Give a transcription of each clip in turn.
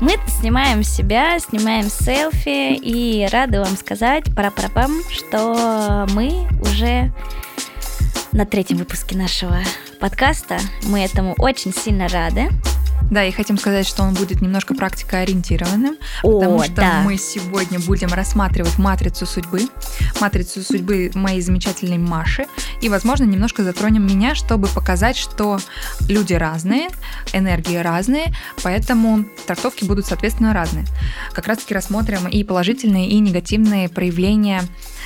Мы снимаем себя, снимаем селфи и рады вам сказать, пара пам что мы уже на третьем выпуске нашего подкаста. Мы этому очень сильно рады. Да, и хотим сказать, что он будет немножко практикоориентированным, О, потому что да. мы сегодня будем рассматривать матрицу судьбы, матрицу судьбы моей замечательной Маши, и, возможно, немножко затронем меня, чтобы показать, что люди разные, энергии разные, поэтому трактовки будут, соответственно, разные. Как раз-таки рассмотрим и положительные, и негативные проявления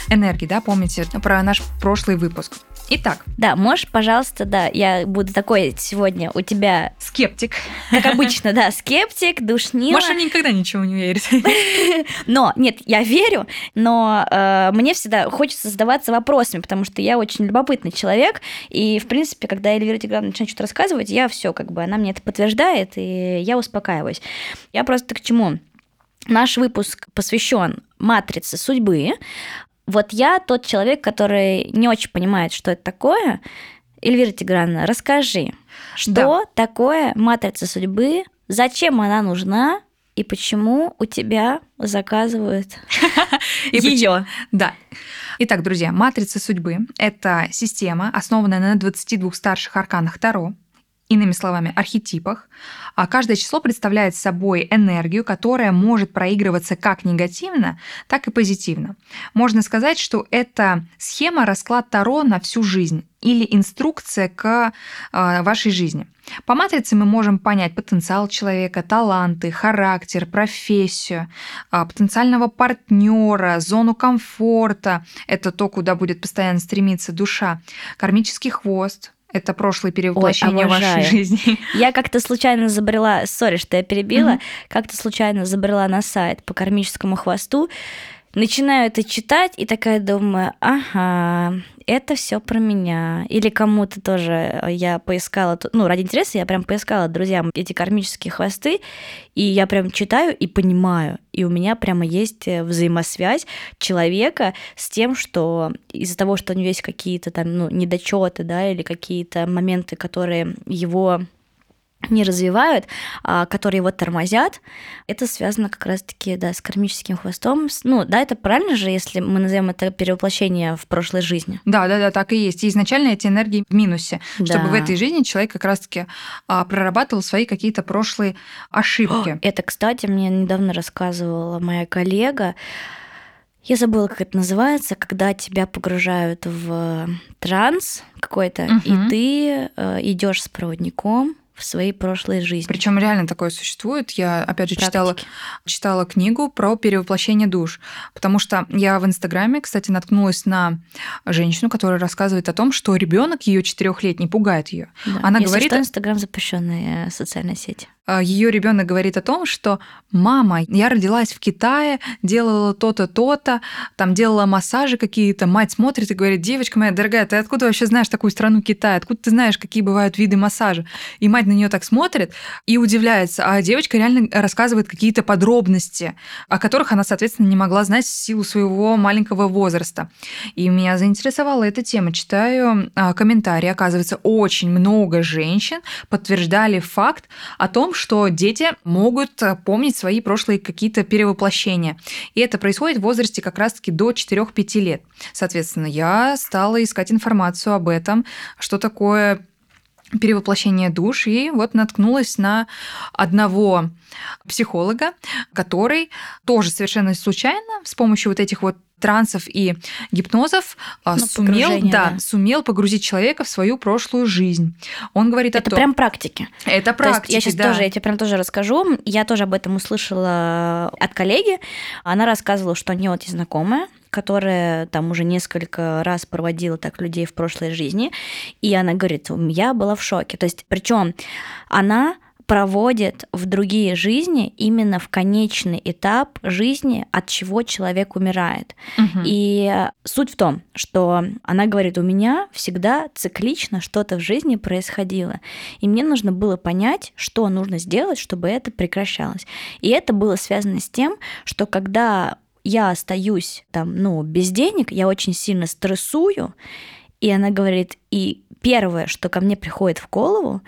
энергии, да, помните про наш прошлый выпуск. Итак, Да, можешь, пожалуйста, да, я буду такой сегодня у тебя, скептик. как обычно, да, скептик, душнила. Маша никогда ничего не верит. Но, нет, я верю, но э, мне всегда хочется задаваться вопросами, потому что я очень любопытный человек, и, в принципе, когда Эльвира Тиграновна начинает что-то рассказывать, я все, как бы, она мне это подтверждает, и я успокаиваюсь. Я просто к чему? Наш выпуск посвящен матрице судьбы. Вот я тот человек, который не очень понимает, что это такое. Эльвира Тиграновна, расскажи, что такое матрица судьбы, зачем она нужна и почему у тебя заказывают ее. Да. Итак, друзья, матрица судьбы – это система, основанная на 22 старших арканах Таро, иными словами, архетипах. А каждое число представляет собой энергию, которая может проигрываться как негативно, так и позитивно. Можно сказать, что это схема расклад Таро на всю жизнь или инструкция к э, вашей жизни. По матрице мы можем понять потенциал человека, таланты, характер, профессию, а, потенциального партнера, зону комфорта. Это то, куда будет постоянно стремиться душа. Кармический хвост. Это прошлое перевоплощение вашей обожаю. жизни. Я как-то случайно забрела, сори, что я перебила, Мгм. как-то случайно забрела на сайт по кармическому хвосту, начинаю это читать и такая думаю, ага, это все про меня. Или кому-то тоже э, я поискала, ну, ради интереса я прям поискала друзьям эти кармические хвосты, и я прям читаю и понимаю. И у меня прямо есть э, взаимосвязь человека с тем, что из-за того, что у него есть какие-то там, ну, недочеты, да, или какие-то моменты, которые его не развивают, а, которые его тормозят, это связано как раз-таки, да, с кармическим хвостом. Ну, да, это правильно же, если мы назовем это перевоплощение в прошлой жизни. Да, да, да, так и есть. И изначально эти энергии в минусе, чтобы Да. в этой жизни человек как раз-таки а, прорабатывал свои какие-то прошлые ошибки. Это, кстати, мне недавно рассказывала моя коллега. Я забыла, как это называется, когда тебя погружают в транс какой-то, Мгм. и ты идешь с проводником в своей прошлой жизни. Причем реально такое существует. Я, опять же, читала, Практики. читала книгу про перевоплощение душ. Потому что я в Инстаграме, кстати, наткнулась на женщину, которая рассказывает о том, что ребенок ее четырехлетний пугает ее. Да. Она Если говорит- что, Инстаграм запрещенная социальная сеть. Ее ребенок говорит о том, что мама, я родилась в Китае, делала то-то, то-то, там делала массажи какие-то. Мать смотрит и говорит, девочка моя дорогая, ты откуда вообще знаешь такую страну Китай? Откуда ты знаешь, какие бывают виды массажа? И мать на нее так смотрит и удивляется, а девочка реально рассказывает какие-то подробности, о которых она, соответственно, не могла знать в силу своего маленького возраста. И меня заинтересовала эта тема. Читаю а, комментарии. Оказывается, очень много женщин подтверждали факт о том, что дети могут а, помнить свои прошлые какие-то перевоплощения. И это происходит в возрасте как раз-таки до 4-5 лет. Соответственно, я стала искать информацию об этом, что такое перевоплощение душ, и вот наткнулась на одного психолога, который тоже совершенно случайно с помощью вот этих вот трансов и гипнозов Ну, сумел, да, да. сумел погрузить человека в свою прошлую жизнь. Он говорит Это о том, прям практики. это То есть практики, я сейчас да. тоже, я тебе прям тоже расскажу. Я тоже об этом услышала от коллеги. Она рассказывала, что у нее вот есть знакомая, которая там уже несколько раз проводила так людей в прошлой жизни, и она говорит, я была в шоке. То есть, причем она проводит в другие жизни именно в конечный этап жизни, от чего человек умирает. Мгм. И суть в том, что она говорит, у меня всегда циклично что-то в жизни происходило. И мне нужно было понять, что нужно сделать, чтобы это прекращалось. И это было связано с тем, что когда я остаюсь там, ну, без денег, я очень сильно стрессую, и она говорит, и первое, что ко мне приходит в голову,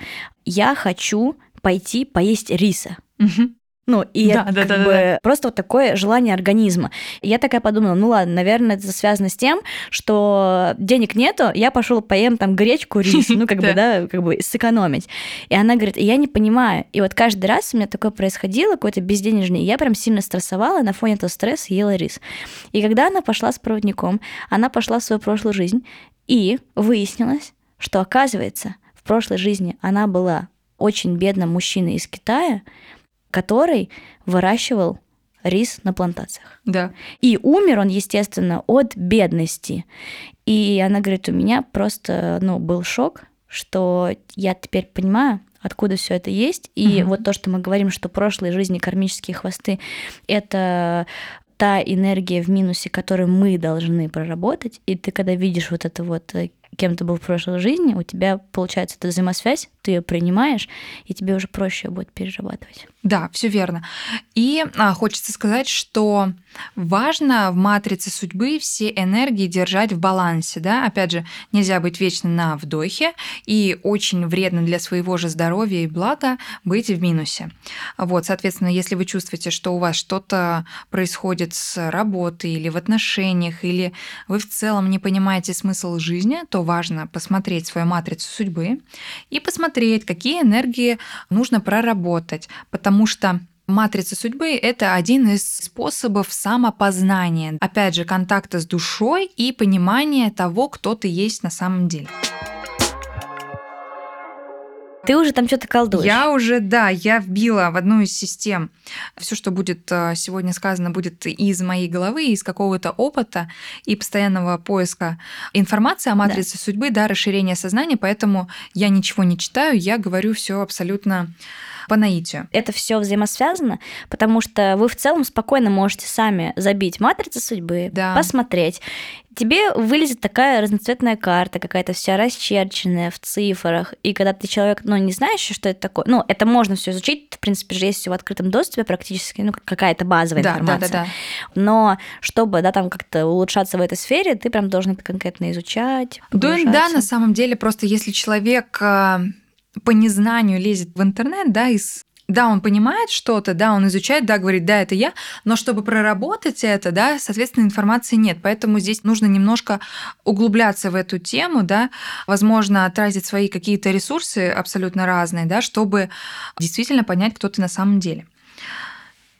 я хочу пойти поесть риса. Мгм. Ну, и Да, это да, как да, да, бы просто вот такое желание организма. Я такая подумала, ну ладно, наверное, это связано с тем, что денег нету, я пошел поем там гречку, рис, ну как бы, да, как бы сэкономить. И она говорит, я не понимаю. И вот каждый раз у меня такое происходило, какой-то безденежный, я прям сильно стрессовала, на фоне этого стресса ела рис. И когда она пошла с проводником, она пошла в свою прошлую жизнь, и выяснилось, что оказывается, в прошлой жизни она была очень бедным мужчиной из Китая, который выращивал рис на плантациях. Да. И умер он, естественно, от бедности. И она говорит, у меня просто ну, был шок, что я теперь понимаю, откуда все это есть. И Мгм. вот то, что мы говорим, что прошлые жизни кармические хвосты это та энергия в минусе, которую мы должны проработать. И ты, когда видишь вот это вот, э, кем ты был в прошлой жизни, у тебя получается эта взаимосвязь, ты ее принимаешь, и тебе уже проще её будет перерабатывать. Да, все верно. И а, хочется сказать, что важно в матрице судьбы все энергии держать в балансе. Да? Опять же, нельзя быть вечно на вдохе, и очень вредно для своего же здоровья и блага быть в минусе. Вот, соответственно, если вы чувствуете, что у вас что-то происходит с работой или в отношениях, или вы в целом не понимаете смысл жизни, то важно посмотреть свою матрицу судьбы и посмотреть, какие энергии нужно проработать, потому что Матрица судьбы – это один из способов самопознания, опять же, контакта с душой и понимания того, кто ты есть на самом деле. Ты уже там что-то колдуешь. Я уже, да, я вбила в одну из систем. Все, что будет э, сегодня сказано, будет из моей головы, из какого-то опыта и постоянного поиска информации о матрице судьбы, да, расширения сознания, поэтому я ничего не читаю, я говорю все абсолютно по наитию. это все взаимосвязано, потому что вы в целом спокойно можете сами забить матрицу судьбы, Да. посмотреть. Тебе вылезет такая разноцветная карта, какая-то вся расчерченная в цифрах. И когда ты человек, ну, не знаешь, что это такое, ну, это можно все изучить, в принципе же есть все в открытом доступе практически, ну, какая-то базовая Да, да, информация. да, да. Но чтобы, да, там как-то улучшаться в этой сфере, ты прям должен это конкретно изучать. Да, да, на самом деле, просто если человек э, по незнанию лезет в интернет, да, из да, он понимает что-то, да, он изучает, да, говорит, да, это я, но чтобы проработать это, да, соответственно, информации нет. Поэтому здесь нужно немножко углубляться в эту тему, да, возможно, тратить свои какие-то ресурсы абсолютно разные, да, чтобы действительно понять, кто ты на самом деле.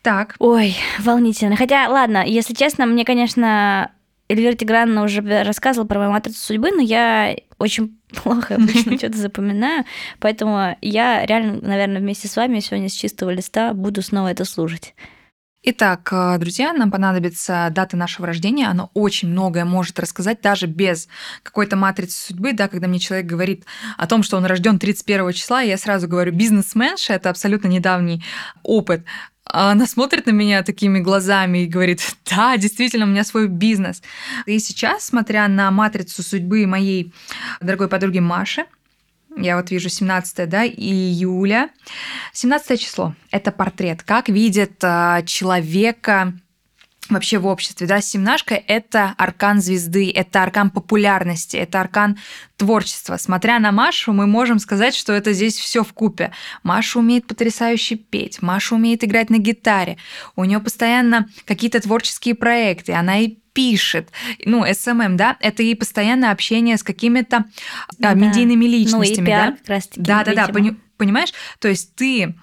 Так, Ой, волнительно. Хотя, ладно, если честно, мне, конечно, Эльвира Тиграновна уже рассказывала про мою матрицу судьбы, но я очень плохо обычно что-то запоминаю, поэтому я реально, наверное, вместе с вами сегодня с чистого листа буду снова это слушать. Итак, э, друзья, нам понадобится дата нашего рождения. Она очень многое может рассказать, даже без какой-то матрицы судьбы. Да, когда мне человек говорит о том, что он рожден 31 числа, я сразу говорю, бизнесменша, это абсолютно недавний опыт. А она смотрит на меня такими глазами и говорит, да, действительно, у меня свой бизнес. И сейчас, смотря на матрицу судьбы моей дорогой подруги Маши, я вот вижу 17 да, июля. 17 число – это портрет. Как видит а, человека вообще в обществе, да, семнашка – это аркан звезды, это аркан популярности, это аркан творчества. Смотря на Машу, мы можем сказать, что это здесь все в купе. Маша умеет потрясающе петь, Маша умеет играть на гитаре, у нее постоянно какие-то творческие проекты, она и пишет, ну, SMM, да, это и постоянное общение с какими-то а, Да. медийными Ну и личностями, пиар да. как раз-таки, Да, да, да, видимо. Понимаешь? То есть ты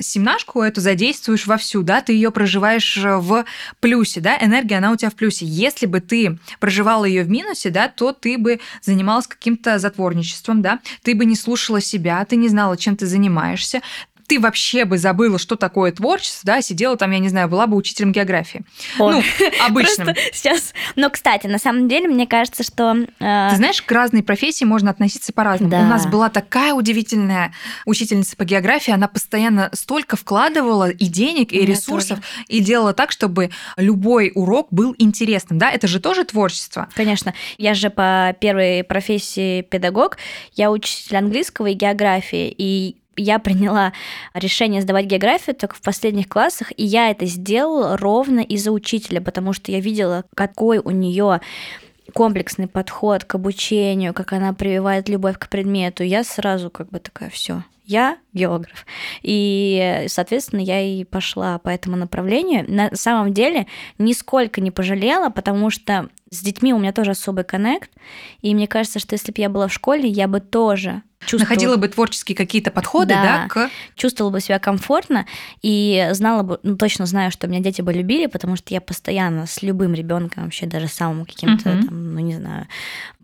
семнашку эту задействуешь вовсю, да, ты ее проживаешь в плюсе, да, энергия, она у тебя в плюсе. Если бы ты проживала ее в минусе, да, то ты бы занималась каким-то затворничеством, да, ты бы не слушала себя, ты не знала, чем ты занимаешься, ты вообще бы забыла, что такое творчество, да, сидела там, я не знаю, была бы учителем географии. Ой, Ну, обычным. Просто сейчас. Но, кстати, на самом деле, мне кажется, что э, Ты знаешь, к разной профессии можно относиться по-разному. Да. У нас была такая удивительная учительница по географии, она постоянно столько вкладывала и денег, и меня ресурсов, тоже. и делала так, чтобы любой урок был интересным. Да, это же тоже творчество. Конечно. Я же по первой профессии педагог, я учитель английского и географии, и я приняла решение сдавать географию только в последних классах, и я это сделала ровно из-за учителя, потому что я видела, какой у нее комплексный подход к обучению, как она прививает любовь к предмету, я сразу как бы такая, все, я географ. И, соответственно, я и пошла по этому направлению. На самом деле, нисколько не пожалела, потому что с детьми у меня тоже особый коннект. И мне кажется, что если бы я была в школе, я бы тоже чувствовала... Находила бы творческие какие-то подходы, да, да к... чувствовала бы себя комфортно и знала бы, ну, точно знаю, что меня дети бы любили, потому что я постоянно с любым ребенком, вообще даже самым каким-то, uh-huh. там, ну, не знаю,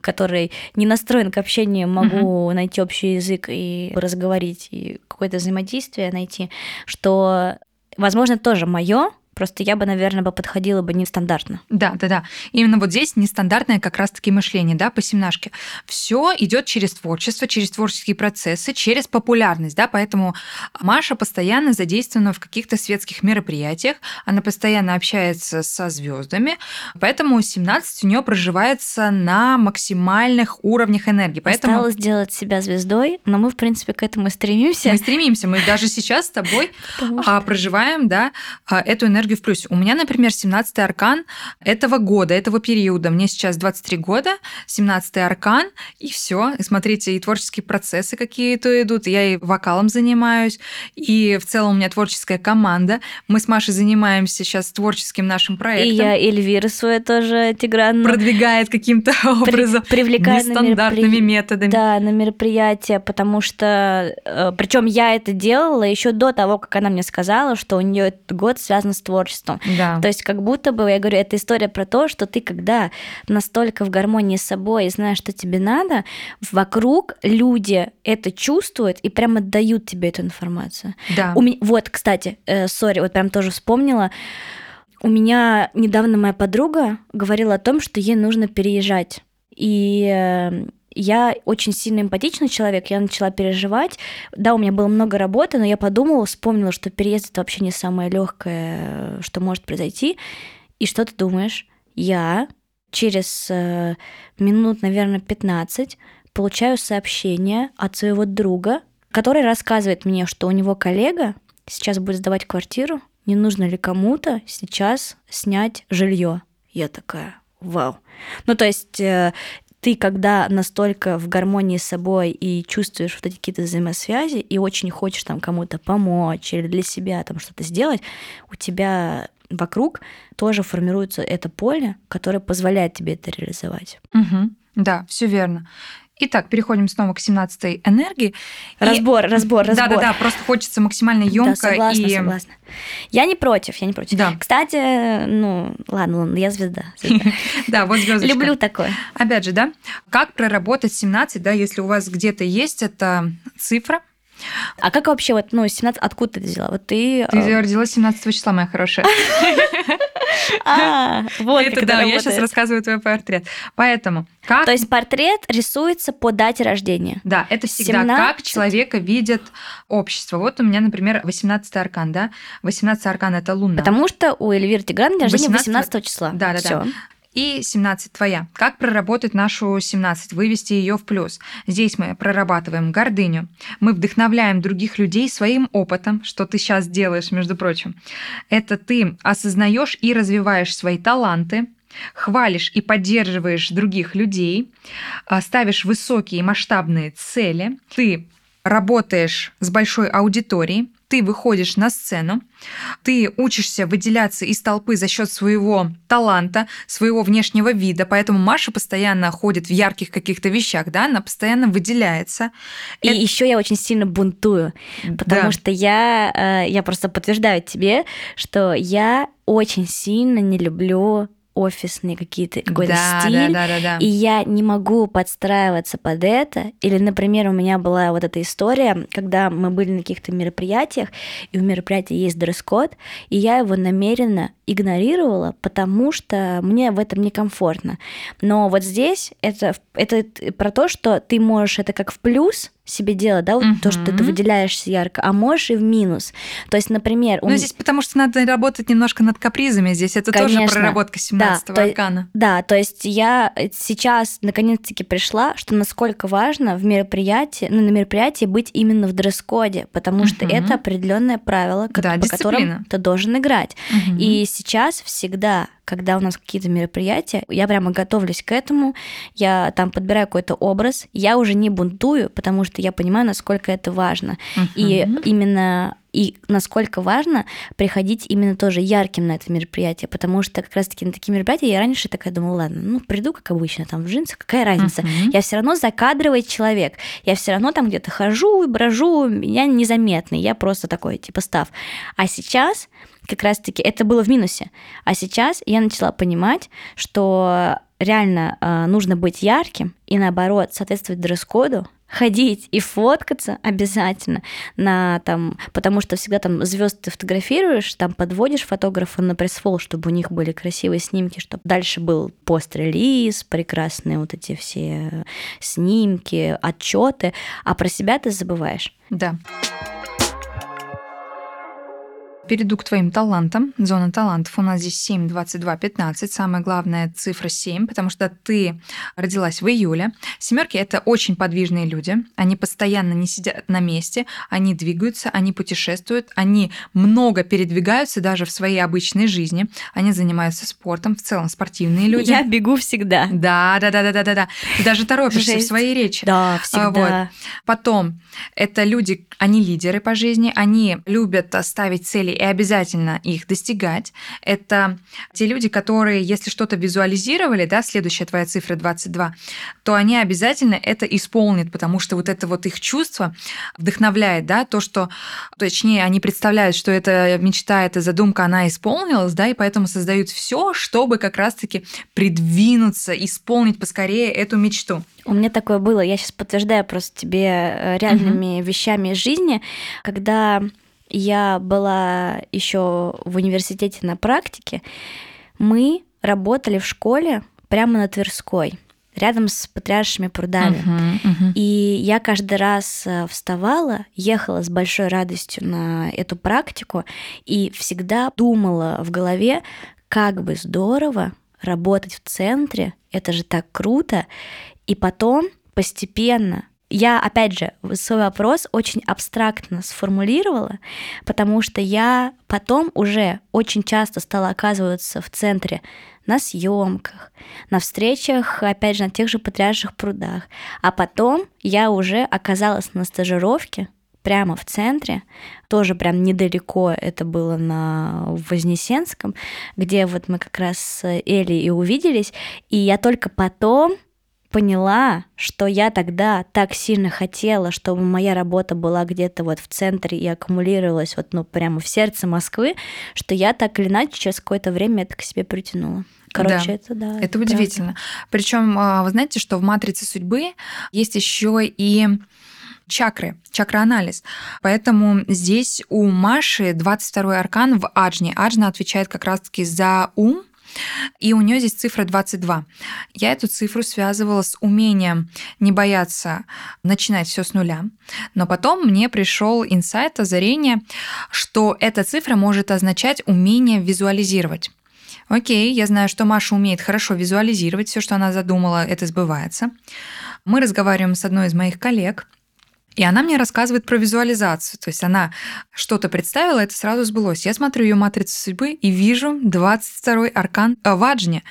который не настроен к общению, могу uh-huh. найти общий язык и разговорить, и какое-то взаимодействие найти, что, возможно, тоже мое, Просто я бы, наверное, бы подходила бы нестандартно. Да, да, да. Именно вот здесь нестандартное как раз-таки мышление, да, по семнашке. Все идет через творчество, через творческие процессы, через популярность, да, поэтому Маша постоянно задействована в каких-то светских мероприятиях, она постоянно общается со звездами, поэтому 17 у нее проживается на максимальных уровнях энергии. Поэтому... Осталось сделать себя звездой, но мы, в принципе, к этому стремимся. Мы стремимся, мы даже сейчас с тобой что... проживаем, да, а, эту энергию энергию в плюсе. У меня, например, 17-й аркан этого года, этого периода. Мне сейчас 23 года, 17-й аркан, и все. И смотрите, и творческие процессы какие-то идут. Я и вокалом занимаюсь, и в целом у меня творческая команда. Мы с Машей занимаемся сейчас творческим нашим проектом. И я Эльвира свою тоже Тигран продвигает каким-то образом привлекает нестандартными меропри... методами. Да, на мероприятия, потому что э, причем я это делала еще до того, как она мне сказала, что у нее этот год связан с творчеством творчеством. Да. То есть как будто бы, я говорю, это история про то, что ты когда настолько в гармонии с собой и знаешь, что тебе надо, вокруг люди это чувствуют и прямо дают тебе эту информацию. Да. У меня, вот, кстати, сори, э, вот прям тоже вспомнила, у меня недавно моя подруга говорила о том, что ей нужно переезжать. И э, я очень сильно эмпатичный человек, я начала переживать. Да, у меня было много работы, но я подумала, вспомнила, что переезд это вообще не самое легкое, что может произойти. И что ты думаешь? Я через э, минут, наверное, 15 получаю сообщение от своего друга, который рассказывает мне, что у него коллега сейчас будет сдавать квартиру, не нужно ли кому-то сейчас снять жилье. Я такая, вау. Ну, то есть э, ты, когда настолько в гармонии с собой и чувствуешь вот эти какие-то взаимосвязи, и очень хочешь там кому-то помочь или для себя там что-то сделать, у тебя вокруг тоже формируется это поле, которое позволяет тебе это реализовать. Угу. Да, все верно. Итак, переходим снова к 17-й энергии. Разбор, и... разбор, разбор. Да-да-да, просто хочется максимально емко. Да, согласна, и... согласна. Я не против, я не против. Да. Кстати, ну, ладно, ладно я звезда. Да, вот звездочка. Люблю такое. Опять же, да, как проработать 17, да, если у вас где-то есть эта цифра, а как вообще вот, ну, 17, откуда ты взяла? Вот ты... Ты э, родилась 17 числа, моя хорошая. А, вот Это да, я сейчас рассказываю твой портрет. Поэтому как... То есть портрет рисуется по дате рождения. Да, это всегда 17... как человека видит общество. Вот у меня, например, 18 аркан, да? 18 аркан – это луна. Потому что у Эльвиры Тигран день рождения 18 числа. Да, да, да и 17 твоя. Как проработать нашу 17, вывести ее в плюс? Здесь мы прорабатываем гордыню. Мы вдохновляем других людей своим опытом, что ты сейчас делаешь, между прочим. Это ты осознаешь и развиваешь свои таланты, хвалишь и поддерживаешь других людей, а, ставишь высокие масштабные цели, ты работаешь с большой аудиторией, ты выходишь на сцену, ты учишься выделяться из толпы за счет своего таланта, своего внешнего вида, поэтому Маша постоянно ходит в ярких каких-то вещах, да, она постоянно выделяется. И Это... еще я очень сильно бунтую, потому да. что я, э, я просто подтверждаю тебе, что я очень сильно не люблю офисные какие-то какой-то да, стиль, да, да, да, да. и я не могу подстраиваться под это. Или, например, у меня была вот эта история, когда мы были на каких-то мероприятиях, и у мероприятия есть дресс-код, и я его намеренно игнорировала, потому что мне в этом некомфортно. Но вот здесь это, это про то, что ты можешь это как в плюс себе делать, да, вот угу. то, что ты выделяешься ярко, а можешь и в минус. То есть, например... Ну, здесь потому что надо работать немножко над капризами, здесь это Конечно, тоже проработка 17-го да, аркана. То, да, то есть я сейчас наконец-таки пришла, что насколько важно в мероприятии, ну, на мероприятии быть именно в дресс-коде, потому угу. что это определенное правило, да, по дисциплина. которым ты должен играть. Угу. И сейчас всегда, когда у нас какие-то мероприятия, я прямо готовлюсь к этому, я там подбираю какой-то образ, я уже не бунтую, потому что я понимаю, насколько это важно. Uh-huh. И именно и насколько важно приходить именно тоже ярким на это мероприятие, потому что как раз-таки на такие мероприятия я раньше такая думала, ладно, ну приду как обычно, там в джинсах, какая разница, uh-huh. я все равно закадровый человек, я все равно там где-то хожу и брожу, я незаметный, я просто такой типа став. А сейчас как раз-таки это было в минусе, а сейчас я начала понимать, что реально э, нужно быть ярким и наоборот соответствовать дресс-коду, ходить и фоткаться обязательно на там, потому что всегда там звезд ты фотографируешь, там подводишь фотографа на пресс-фол, чтобы у них были красивые снимки, чтобы дальше был пост-релиз, прекрасные вот эти все снимки, отчеты, а про себя ты забываешь. Да. Перейду к твоим талантам. Зона талантов у нас здесь 7, 22, 15. Самая главная цифра 7, потому что ты родилась в июле. Семерки это очень подвижные люди. Они постоянно не сидят на месте, они двигаются, они путешествуют, они много передвигаются даже в своей обычной жизни. Они занимаются спортом, в целом спортивные люди. Я бегу всегда. Да, да, да, да, да, да, да. Ты даже торопишься Жесть. в своей речи. Да, всегда. Вот. Потом это люди, они лидеры по жизни, они любят ставить цели и обязательно их достигать. Это те люди, которые, если что-то визуализировали, да, следующая твоя цифра 22, то они обязательно это исполнят, потому что вот это вот их чувство вдохновляет, да, то, что, точнее, они представляют, что эта мечта, эта задумка, она исполнилась, да, и поэтому создают все, чтобы как раз-таки придвинуться, исполнить поскорее эту мечту. У меня такое было, я сейчас подтверждаю просто тебе э, реальными угу. вещами из жизни, когда я была еще в университете на практике, мы работали в школе прямо на Тверской рядом с Патриаршими прудами. Uh-huh, uh-huh. И я каждый раз э, вставала, ехала с большой радостью на эту практику и всегда думала в голове, как бы здорово работать в центре, это же так круто. И потом постепенно я, опять же, свой вопрос очень абстрактно сформулировала, потому что я потом уже очень часто стала оказываться в центре на съемках, на встречах, опять же, на тех же потрясших прудах. А потом я уже оказалась на стажировке прямо в центре, тоже прям недалеко, это было на Вознесенском, где вот мы как раз с Элли и увиделись, и я только потом поняла, что я тогда так сильно хотела, чтобы моя работа была где-то вот в центре и аккумулировалась вот ну прямо в сердце Москвы, что я так или иначе через какое-то время это к себе притянула. Короче, да. это да. Это удивительно. Причем а, вы знаете, что в матрице судьбы есть еще и чакры, чакроанализ. Поэтому здесь у Маши 22-й аркан в Аджне. Аджна отвечает как раз-таки за ум, и у нее здесь цифра 22. Я эту цифру связывала с умением не бояться начинать все с нуля. Но потом мне пришел инсайт, озарение, что эта цифра может означать умение визуализировать. Окей, я знаю, что Маша умеет хорошо визуализировать, все, что она задумала, это сбывается. Мы разговариваем с одной из моих коллег, и она мне рассказывает про визуализацию. То есть она что-то представила, это сразу сбылось. Я смотрю ее матрицу судьбы и вижу 22-й аркан э, Ваджни.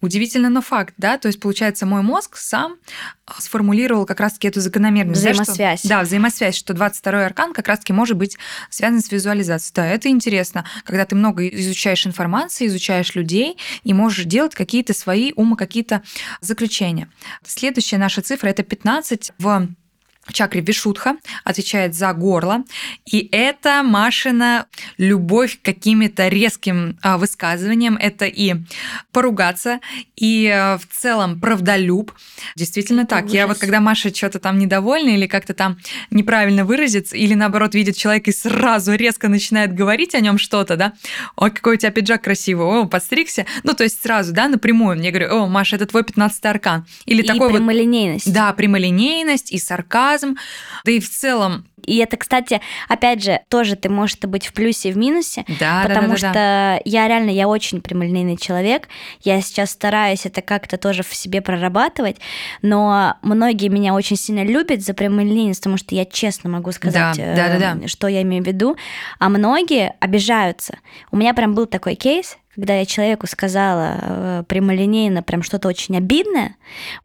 Удивительно, но факт, да? То есть, получается, мой мозг сам а, сформулировал как раз-таки эту закономерность. Взаимосвязь. Да, что, да, взаимосвязь, что 22-й аркан как раз-таки может быть связан с визуализацией. Да, это интересно, когда ты много изучаешь информации, изучаешь людей и можешь делать какие-то свои умы, какие-то заключения. Следующая наша цифра – это 15 в чакре Вишудха, отвечает за горло. И это Машина любовь к каким-то резким а, высказываниям. Это и поругаться, и а, в целом правдолюб. Действительно это так. Ужас. Я вот когда Маша что-то там недовольна или как-то там неправильно выразится, или наоборот видит человека и сразу резко начинает говорить о нем что-то, да, ой, какой у тебя пиджак красивый, о, подстригся. Ну, то есть сразу, да, напрямую мне говорю, о, Маша, это твой 15 аркан. Или и такой прямолинейность. Вот, да, прямолинейность и сарказм сарказм, да и в целом и это, кстати, опять же, тоже ты можешь это быть в плюсе и в минусе, да, потому да, да, что да. я реально, я очень прямолинейный человек, я сейчас стараюсь это как-то тоже в себе прорабатывать, но многие меня очень сильно любят за прямолинейность, потому что я честно могу сказать, да, да, да, да. что я имею в виду, а многие обижаются. У меня прям был такой кейс, когда я человеку сказала э, прямолинейно прям что-то очень обидное,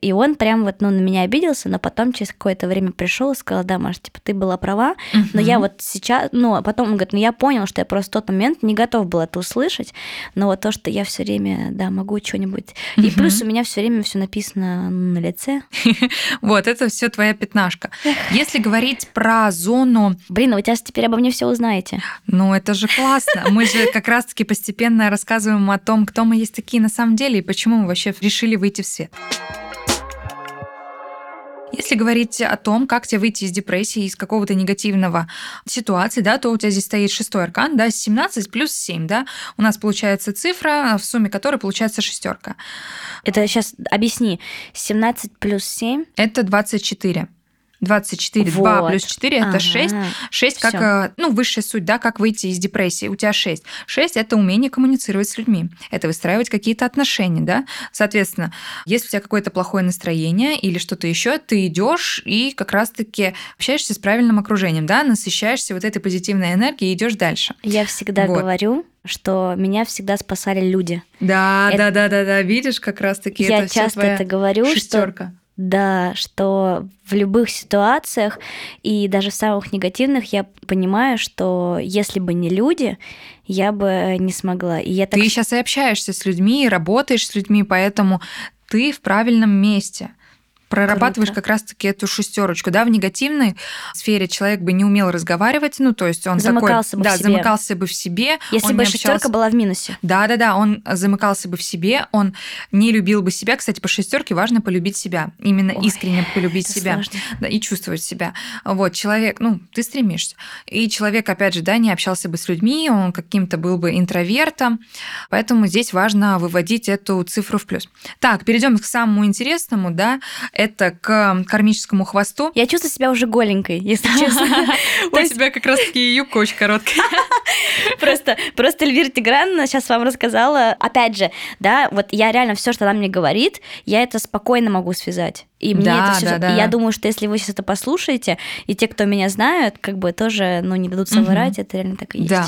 и он прям вот ну, на меня обиделся, но потом через какое-то время пришел и сказал, да, Маша, типа, ты была права, uh-huh. но я вот сейчас, ну, а потом он говорит, ну, я понял, что я просто в тот момент не готов был это услышать, но вот то, что я все время, да, могу что-нибудь. Uh-huh. И плюс у меня все время все написано на лице. Вот, это все твоя пятнашка. Если говорить про зону... Блин, вы сейчас теперь обо мне все узнаете. Ну, это же классно. Мы же как раз-таки постепенно рассказываем о том, кто мы есть такие на самом деле и почему мы вообще решили выйти в свет. Если говорить о том, как тебе выйти из депрессии, из какого-то негативного ситуации, да, то у тебя здесь стоит шестой аркан, да, 17 плюс 7, да, у нас получается цифра, в сумме которой получается шестерка. Это сейчас объясни, 17 плюс 7? Это 24. 24, вот. 2 плюс 4 это ага. 6. 6 как, Всё. Э, ну, высшая суть, да, как выйти из депрессии. У тебя 6. 6 это умение коммуницировать с людьми. Это выстраивать какие-то отношения, да. Соответственно, если у тебя какое-то плохое настроение или что-то еще, ты идешь и как раз-таки общаешься с правильным окружением, да, насыщаешься вот этой позитивной энергией и идешь дальше. Я всегда вот. говорю, что меня всегда спасали люди. Да, это... да, да, да, да. Видишь, как раз-таки я это часто это говорю, шестерка. что да, что в любых ситуациях и даже в самых негативных я понимаю, что если бы не люди, я бы не смогла. И я так... Ты сейчас и общаешься с людьми, и работаешь с людьми, поэтому ты в правильном месте прорабатываешь Круто. как раз-таки эту шестерочку, да, в негативной сфере человек бы не умел разговаривать, ну то есть он замыкался такой, бы да, в себе. замыкался бы в себе, если бы шестерка была в минусе. Да, да, да, он замыкался бы в себе, он не любил бы себя. Кстати, по шестерке важно полюбить себя, именно Ой, искренне полюбить себя, да, и чувствовать себя. Вот человек, ну ты стремишься, и человек опять же, да, не общался бы с людьми, он каким-то был бы интровертом, поэтому здесь важно выводить эту цифру в плюс. Так, перейдем к самому интересному, да, это к кармическому хвосту. Я чувствую себя уже голенькой, если честно. У тебя как раз-таки юбка очень короткая. Просто, просто Эльвира Тиграновна сейчас вам рассказала, опять же, да, вот я реально все, что она мне говорит, я это спокойно могу связать. И мне да, это все. Да, да. И я думаю, что если вы сейчас это послушаете, и те, кто меня знают, как бы тоже, ну, не дадут соврать, угу. это реально так и есть. Да.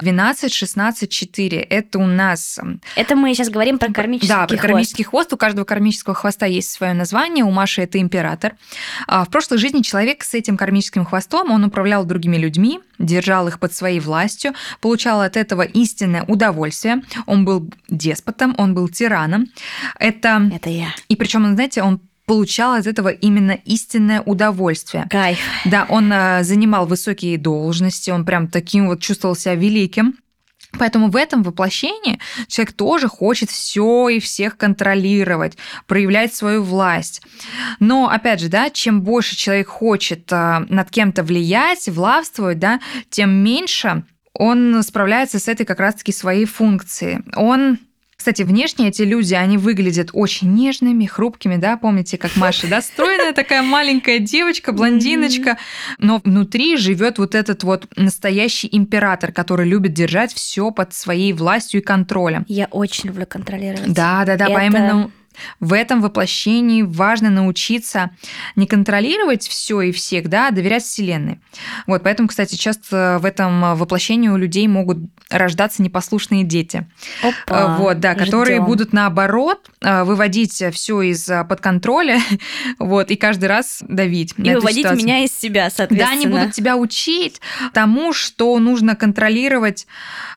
12, 16, 4. Это у нас. Это мы сейчас говорим про кармический хвост. Да, про кармический хвост. У каждого кармического хвоста есть свое название. У Маши это император. А в прошлой жизни человек с этим кармическим хвостом, он управлял другими людьми, держал их под своей властью, получал от этого истинное удовольствие. Он был деспотом, он был тираном. Это... Это я. И причем, знаете, он получал от этого именно истинное удовольствие. Кайф. Да, он э, занимал высокие должности, он прям таким вот чувствовал себя великим. Поэтому в этом воплощении человек тоже хочет все и всех контролировать, проявлять свою власть. Но, опять же, да, чем больше человек хочет э, над кем-то влиять, властвовать, да, тем меньше он справляется с этой как раз-таки своей функцией. Он кстати, внешне эти люди, они выглядят очень нежными, хрупкими, да, помните, как Маша, да, стройная такая маленькая девочка, блондиночка, но внутри живет вот этот вот настоящий император, который любит держать все под своей властью и контролем. Я очень люблю контролировать. Да, да, да, Это... поэтому в этом воплощении важно научиться не контролировать все и всех, да, а доверять Вселенной. Вот, поэтому, кстати, часто в этом воплощении у людей могут рождаться непослушные дети. Опа, вот, да, которые ждём. будут наоборот э, выводить все из-под контроля, вот, и каждый раз давить. И выводить ситуацию. меня из себя, соответственно. Да, они будут тебя учить тому, что нужно контролировать,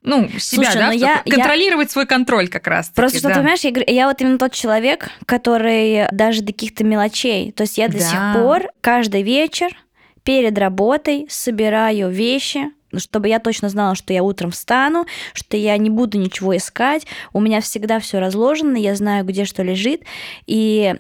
ну, себя, Слушай, да, я, контролировать я... свой контроль как раз. Просто, да. что, понимаешь, я, я вот именно тот человек, который даже до каких-то мелочей, то есть я до да. сих пор каждый вечер перед работой собираю вещи, чтобы я точно знала, что я утром встану, что я не буду ничего искать. У меня всегда все разложено, я знаю, где что лежит. И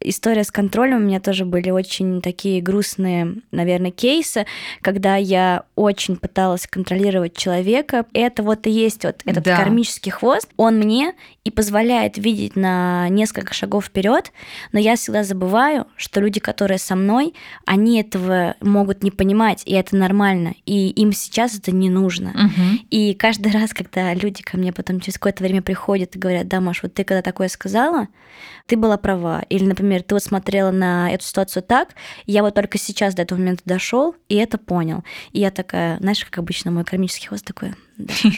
история с контролем у меня тоже были очень такие грустные, наверное, кейсы, когда я очень пыталась контролировать человека. Это вот и есть вот этот да. кармический хвост. Он мне и позволяет видеть на несколько шагов вперед, но я всегда забываю, что люди, которые со мной, они этого могут не понимать, и это нормально, и им сейчас это не нужно. Угу. И каждый раз, когда люди ко мне потом через какое-то время приходят и говорят, да, Маш, вот ты когда такое сказала, ты была права. Или, например, например, ты вот смотрела на эту ситуацию так, я вот только сейчас до этого момента дошел и это понял. И я такая, знаешь, как обычно мой кармический хвост такой,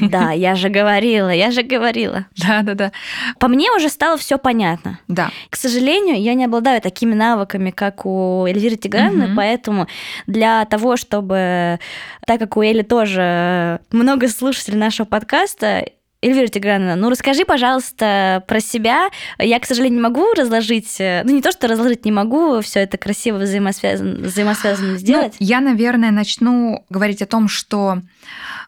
да, я же говорила, я же говорила. Да, да, да. По мне уже стало все понятно. Да. К сожалению, я не обладаю такими навыками, как у Эльвиры Тиграновны, угу. поэтому для того, чтобы, так как у Эли тоже много слушателей нашего подкаста, Эльвира Тиграновна, ну расскажи, пожалуйста, про себя. Я, к сожалению, не могу разложить, э, ну не то, что разложить не могу, все это красиво взаимосвязано, взаимосвязано сделать. Ну, я, наверное, начну говорить о том, что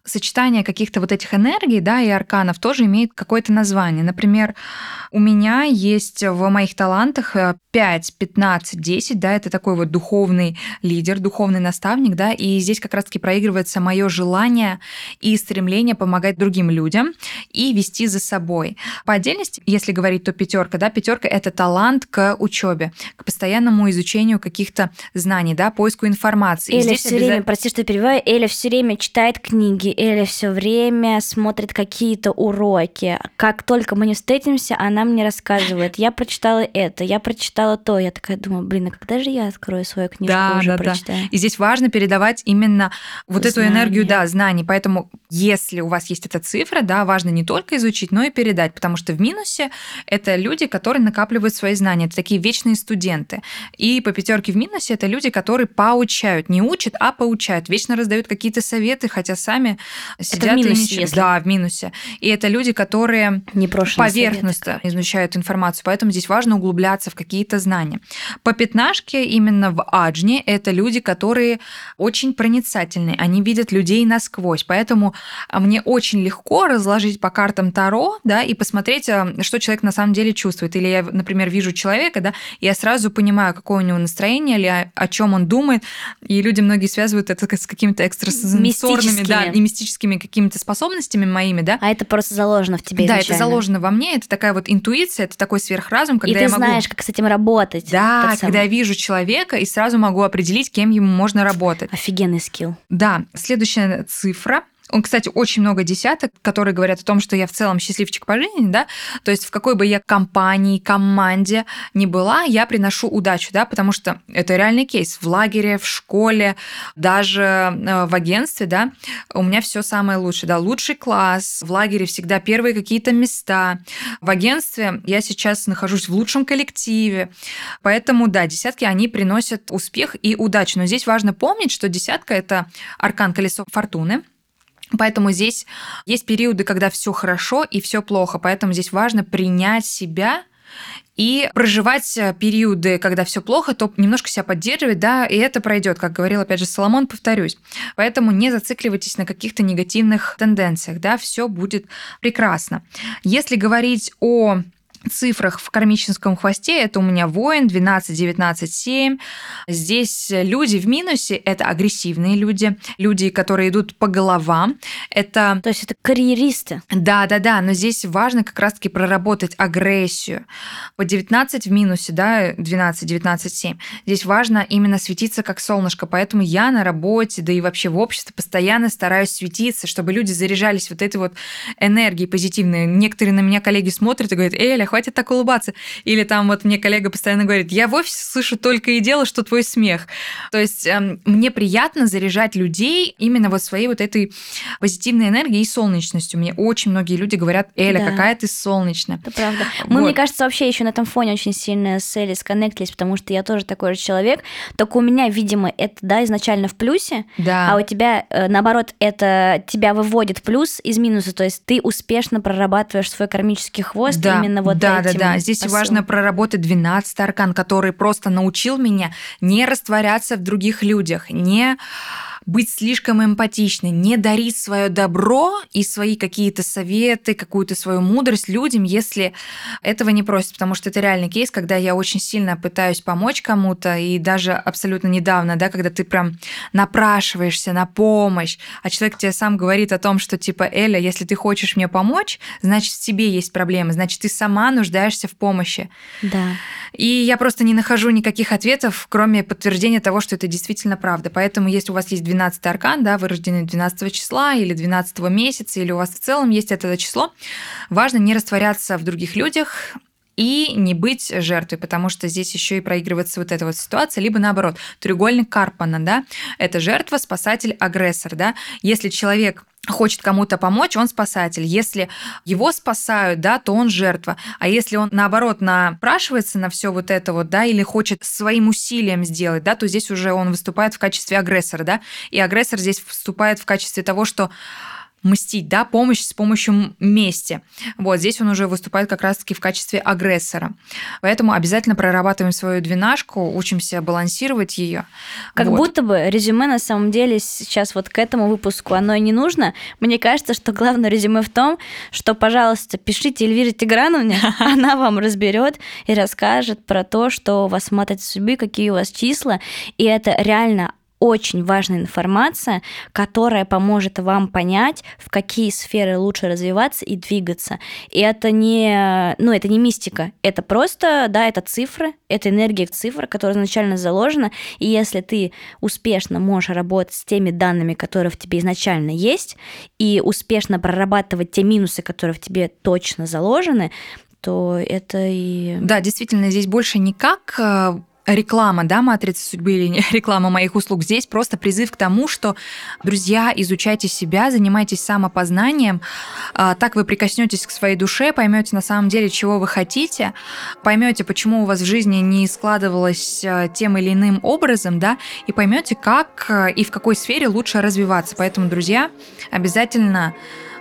сочетание каких-то вот этих энергий, да, и арканов тоже имеет какое-то название. Например, у меня есть в моих талантах 5, 15, 10, да, это такой вот духовный лидер, духовный наставник, да, и здесь как раз-таки проигрывается мое желание и стремление помогать другим людям и вести за собой. По отдельности, если говорить, то пятерка, да, пятерка это талант к учебе, к постоянному изучению каких-то знаний, да, поиску информации. Эля все обязательно... время, прости, что перебиваю, Эля все время читает книги, Эля все время смотрит какие-то уроки. Как только мы не встретимся, она мне рассказывает, я прочитала это, я прочитала то. Я такая думаю, блин, а когда же я открою свою книжку да, уже да, прочитаю? Да. И здесь важно передавать именно вот Знания. эту энергию, да, знаний. Поэтому если у вас есть эта цифра, да, важно не только изучить, но и передать, потому что в минусе это люди, которые накапливают свои знания, это такие вечные студенты. И по пятерке в минусе это люди, которые поучают, не учат, а поучают, вечно раздают какие-то советы, хотя сами сидят это в минусе, и ничего. Если... Да, в минусе. И это люди, которые поверхностно изучают информацию, поэтому здесь важно углубляться в какие-то знания. По пятнашке именно в Аджне это люди, которые очень проницательные, они видят людей насквозь, поэтому мне очень легко разложить по картам Таро, да, и посмотреть, а, что человек на самом деле чувствует. Или я, например, вижу человека, да, и я сразу понимаю, какое у него настроение, или о, о чем он думает. И люди многие связывают это с какими-то экстрасенсорными, да, и мистическими какими-то способностями моими, да. А это просто заложено в тебе Да, это заложено во мне, это такая вот интуиция, это такой сверхразум, когда и ты я могу... знаешь, как с этим работать. Да, когда я вижу человека и сразу могу определить, кем ему можно работать. Офигенный скилл. Да, следующая цифра он, кстати, очень много десяток, которые говорят о том, что я в целом счастливчик по жизни, да, то есть в какой бы я компании, команде ни была, я приношу удачу, да, потому что это реальный кейс. В лагере, в школе, даже э, в агентстве, да, у меня все самое лучшее, да, лучший класс, в лагере всегда первые какие-то места. В агентстве я сейчас нахожусь в лучшем коллективе, поэтому, да, десятки, они приносят успех и удачу. Но здесь важно помнить, что десятка – это аркан колесо фортуны, Поэтому здесь есть периоды, когда все хорошо и все плохо. Поэтому здесь важно принять себя и проживать э, периоды, когда все плохо, то немножко себя поддерживать, да, и это пройдет, как говорил опять же Соломон, повторюсь. Поэтому не зацикливайтесь на каких-то негативных тенденциях, да, все будет прекрасно. Если говорить о цифрах в кармическом хвосте это у меня воин 12, 19, 7. Здесь люди в минусе – это агрессивные люди, люди, которые идут по головам. Это... То есть это карьеристы. Да, да, да, но здесь важно как раз-таки проработать агрессию. По 19 в минусе, да, 12, 19, 7. Здесь важно именно светиться как солнышко, поэтому я на работе, да и вообще в обществе постоянно стараюсь светиться, чтобы люди заряжались вот этой вот энергией позитивной. Некоторые на меня коллеги смотрят и говорят, Эля, хватит так улыбаться. Или там вот мне коллега постоянно говорит, я в офисе слышу только и дело, что твой смех. То есть эм, мне приятно заряжать людей именно вот своей вот этой позитивной энергией и солнечностью. Мне очень многие люди говорят, Эля, да. какая ты солнечная. Это правда. Мы, вот. мне кажется, вообще еще на этом фоне очень сильно с Элей сконнектились, потому что я тоже такой же человек. Только у меня, видимо, это, да, изначально в плюсе, да. а у тебя, э, наоборот, это тебя выводит в плюс из минуса. То есть ты успешно прорабатываешь свой кармический хвост да. именно вот да, да, да. Здесь посыл. важно проработать 12 аркан, который просто научил меня не растворяться в других людях, не быть слишком эмпатичной, не дарить свое добро и свои какие-то советы, какую-то свою мудрость людям, если этого не просят, потому что это реальный кейс, когда я очень сильно пытаюсь помочь кому-то, и даже абсолютно недавно, да, когда ты прям напрашиваешься на помощь, а человек тебе сам говорит о том, что типа, Эля, если ты хочешь мне помочь, значит, в тебе есть проблемы, значит, ты сама нуждаешься в помощи. Да. И я просто не нахожу никаких ответов, кроме подтверждения того, что это действительно правда. Поэтому, если у вас есть 12 аркан, да, вы рождены 12 числа или 12 месяца, или у вас в целом есть это число, важно не растворяться в других людях, и не быть жертвой, потому что здесь еще и проигрывается вот эта вот ситуация, либо наоборот, треугольник Карпана, да, это жертва, спасатель, агрессор, да, если человек хочет кому-то помочь, он спасатель. Если его спасают, да, то он жертва. А если он, наоборот, напрашивается на все вот это вот, да, или хочет своим усилием сделать, да, то здесь уже он выступает в качестве агрессора, да, и агрессор здесь выступает в качестве того, что мстить, да, помощь с помощью мести. Вот здесь он уже выступает как раз-таки в качестве агрессора. Поэтому обязательно прорабатываем свою двенашку, учимся балансировать ее. Как вот. будто бы резюме на самом деле сейчас вот к этому выпуску оно и не нужно. Мне кажется, что главное резюме в том, что, пожалуйста, пишите Эльвире Тиграновне, она вам разберет и расскажет про то, что у вас матрица судьбы, какие у вас числа, и это реально очень важная информация, которая поможет вам понять, в какие сферы лучше развиваться и двигаться. И это не, ну, это не мистика, это просто, да, это цифры, это энергия цифр, которая изначально заложена, и если ты успешно можешь работать с теми данными, которые в тебе изначально есть, и успешно прорабатывать те минусы, которые в тебе точно заложены, то это и... Да, действительно, здесь больше не как э, реклама, да, матрицы судьбы или реклама моих услуг. Здесь просто призыв к тому, что, друзья, изучайте себя, занимайтесь самопознанием, а, так вы прикоснетесь к своей душе, поймете на самом деле, чего вы хотите, поймете, почему у вас в жизни не складывалось а, тем или иным образом, да, и поймете, как а, и в какой сфере лучше развиваться. Поэтому, друзья, обязательно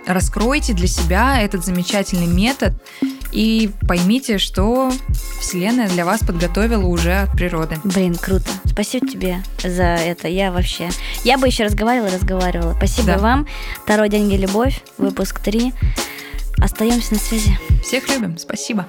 раскройте для себя этот замечательный метод и поймите, что Вселенная для вас подготовила уже от природы. Блин, круто. Спасибо тебе за это. Я вообще... Я бы еще разговаривала, разговаривала. Спасибо да. вам. Таро, деньги, любовь. Выпуск 3. Остаемся на связи. Всех любим. Спасибо.